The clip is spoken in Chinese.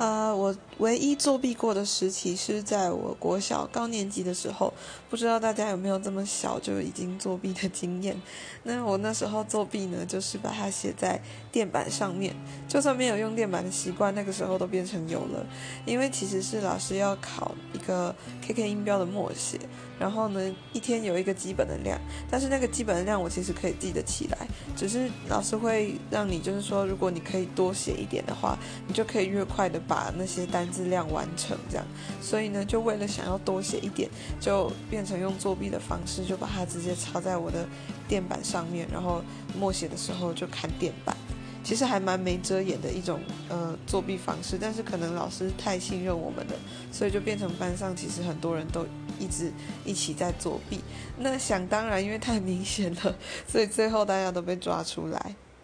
呃，我唯一作弊过的时期是在我国小高年级的时候，不知道大家有没有这么小就已经作弊的经验？那我那时候作弊呢，就是把它写在电板上面，就算没有用电板的习惯，那个时候都变成有了。因为其实是老师要考个 KK 音标的默写，然后呢，一天有一个基本的量，但是那个基本的量我其实可以记得起来，只是老师会让你就是说，如果你可以多写一点的话，你就可以越快的。把那些单字量完成，这样，所以呢，就为了想要多写一点，就变成用作弊的方式，就把它直接抄在我的垫板上面，然后默写的时候就看垫板。其实还蛮没遮掩的一种呃作弊方式，但是可能老师太信任我们了，所以就变成班上其实很多人都一直一起在作弊。那想当然，因为太明显了，所以最后大家都被抓出来。